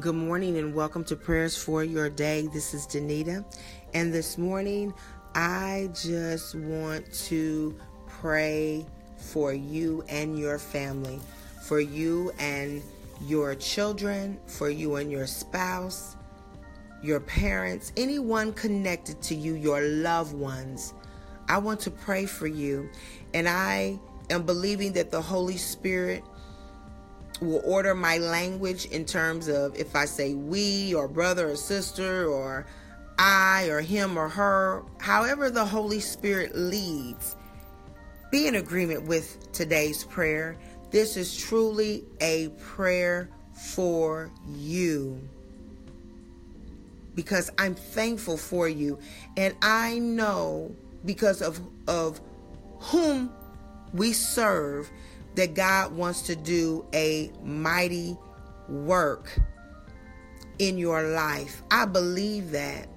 Good morning and welcome to Prayers for Your Day. This is Danita. And this morning, I just want to pray for you and your family, for you and your children, for you and your spouse, your parents, anyone connected to you, your loved ones. I want to pray for you. And I am believing that the Holy Spirit will order my language in terms of if I say we or brother or sister or I or him or her, however the Holy Spirit leads. Be in agreement with today's prayer. This is truly a prayer for you. Because I'm thankful for you. And I know because of, of whom we serve that God wants to do a mighty work in your life. I believe that.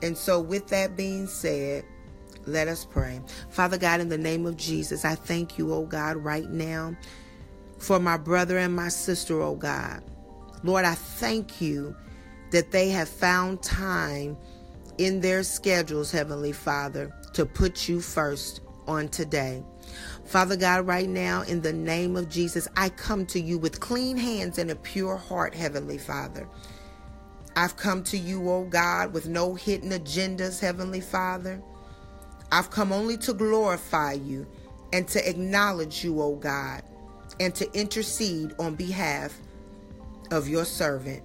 And so, with that being said, let us pray. Father God, in the name of Jesus, I thank you, oh God, right now for my brother and my sister, oh God. Lord, I thank you that they have found time in their schedules, Heavenly Father, to put you first on today. Father God, right now, in the name of Jesus, I come to you with clean hands and a pure heart, Heavenly Father. I've come to you, oh God, with no hidden agendas, Heavenly Father. I've come only to glorify you and to acknowledge you, oh God, and to intercede on behalf of your servant.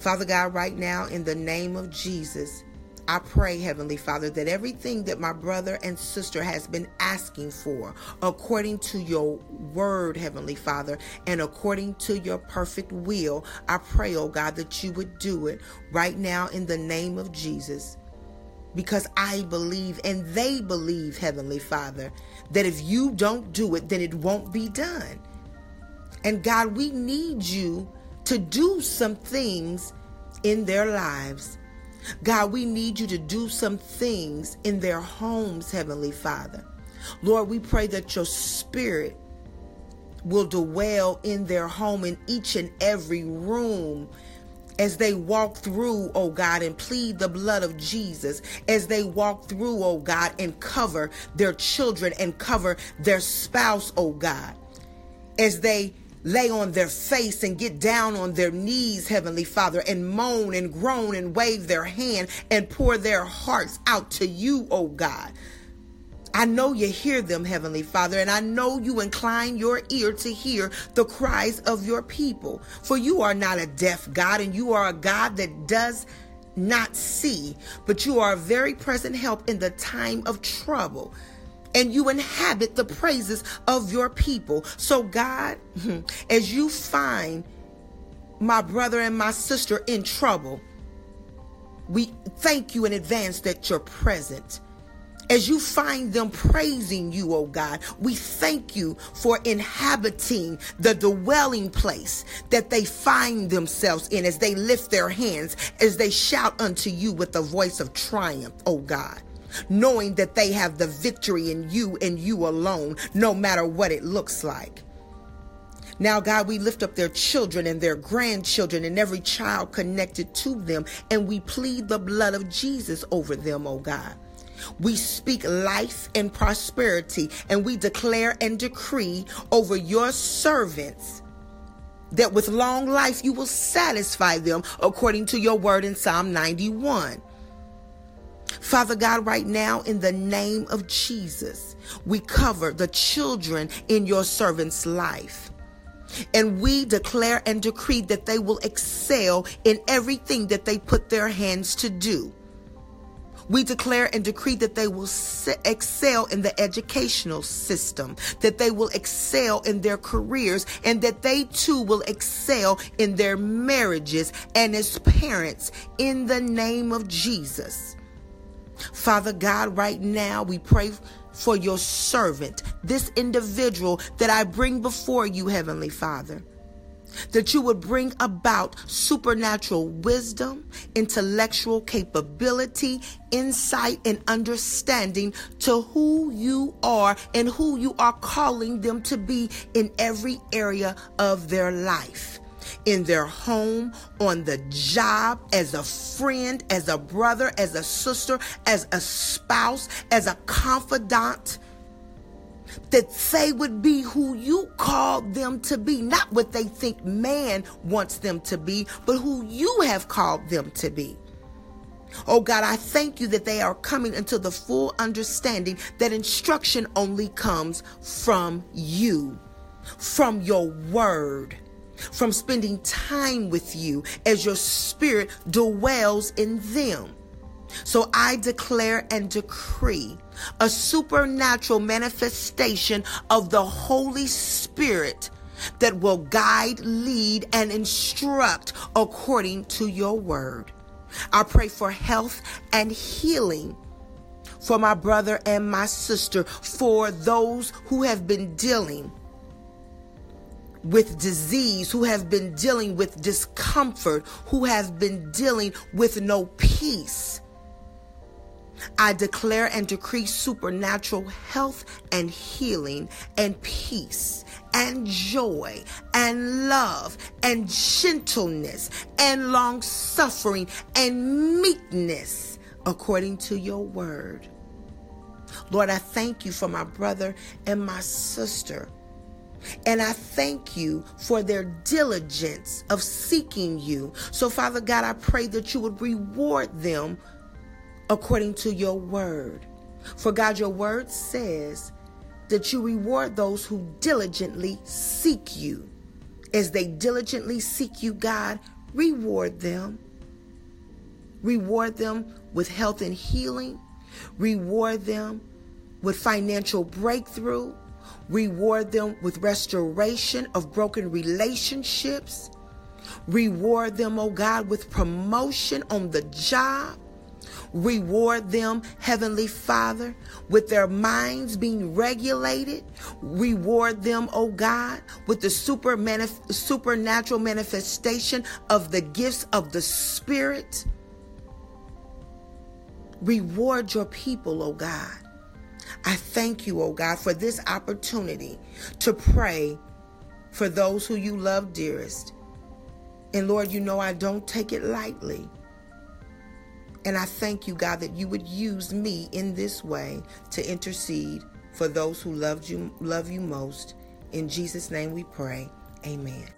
Father God, right now, in the name of Jesus, I pray, Heavenly Father, that everything that my brother and sister has been asking for, according to your word, Heavenly Father, and according to your perfect will, I pray, oh God, that you would do it right now in the name of Jesus. Because I believe and they believe, Heavenly Father, that if you don't do it, then it won't be done. And God, we need you to do some things in their lives. God, we need you to do some things in their homes, Heavenly Father. Lord, we pray that your spirit will dwell in their home in each and every room as they walk through, oh God, and plead the blood of Jesus, as they walk through, oh God, and cover their children and cover their spouse, oh God, as they lay on their face and get down on their knees, Heavenly Father, and moan and groan and wave their hand and pour their hearts out to you, oh God. I know you hear them, Heavenly Father, and I know you incline your ear to hear the cries of your people. For you are not a deaf God, and you are a God that does not see, but you are a very present help in the time of trouble and you inhabit the praises of your people. So, God, as you find my brother and my sister in trouble, we thank you in advance that you're present. As you find them praising you, oh God, we thank you for inhabiting the dwelling place that they find themselves in as they lift their hands, as they shout unto you with the voice of triumph, oh God knowing that they have the victory in you and you alone, no matter what it looks like. Now, God, we lift up their children and their grandchildren and every child connected to them, and we plead the blood of Jesus over them, oh God. We speak life and prosperity, and we declare and decree over your servants that with long life you will satisfy them according to your word in Psalm 91. Father God, right now, in the name of Jesus, we cover the children in your servant's life. And we declare and decree that they will excel in everything that they put their hands to do. We declare and decree that they will excel in the educational system, that they will excel in their careers, and that they too will excel in their marriages and as parents in the name of Jesus. Father God, right now we pray for your servant, this individual that I bring before you, Heavenly Father. That you would bring about supernatural wisdom, intellectual capability, insight, and understanding to who you are and who you are calling them to be in every area of their life. In their home, on the job, as a friend, as a brother, as a sister, as a spouse, as a confidant. That they would be who you called them to be, not what they think man wants them to be, but who you have called them to be. Oh God, I thank you that they are coming into the full understanding that instruction only comes from you, from your word, from spending time with you as your spirit dwells in them. So I declare and decree a supernatural manifestation of the Holy Spirit that will guide, lead, and instruct according to your word. I pray for health and healing for my brother and my sister, for those who have been dealing with disease, who have been dealing with discomfort, who have been dealing with no peace. I declare and decree supernatural health and healing and peace and joy and love and gentleness and long suffering and meekness according to your word. Lord, I thank you for my brother and my sister. And I thank you for their diligence of seeking you. So, Father God, I pray that you would reward them according to your word. For God, your word says that you reward those who diligently seek you. As they diligently seek you, God, reward them. Reward them with health and healing. Reward them with financial breakthrough. Reward them with restoration of broken relationships. Reward them, oh God, with promotion on the job. Reward them, Heavenly Father, with their minds being regulated. Reward them, oh God, with the super manif- supernatural manifestation of the gifts of the Spirit. Reward your people, oh God. I thank you, oh God, for this opportunity to pray for those who you love dearest. And Lord, you know I don't take it lightly. And I thank you, God, that you would use me in this way to intercede for those who loved you, love you most. In Jesus' name we pray. Amen.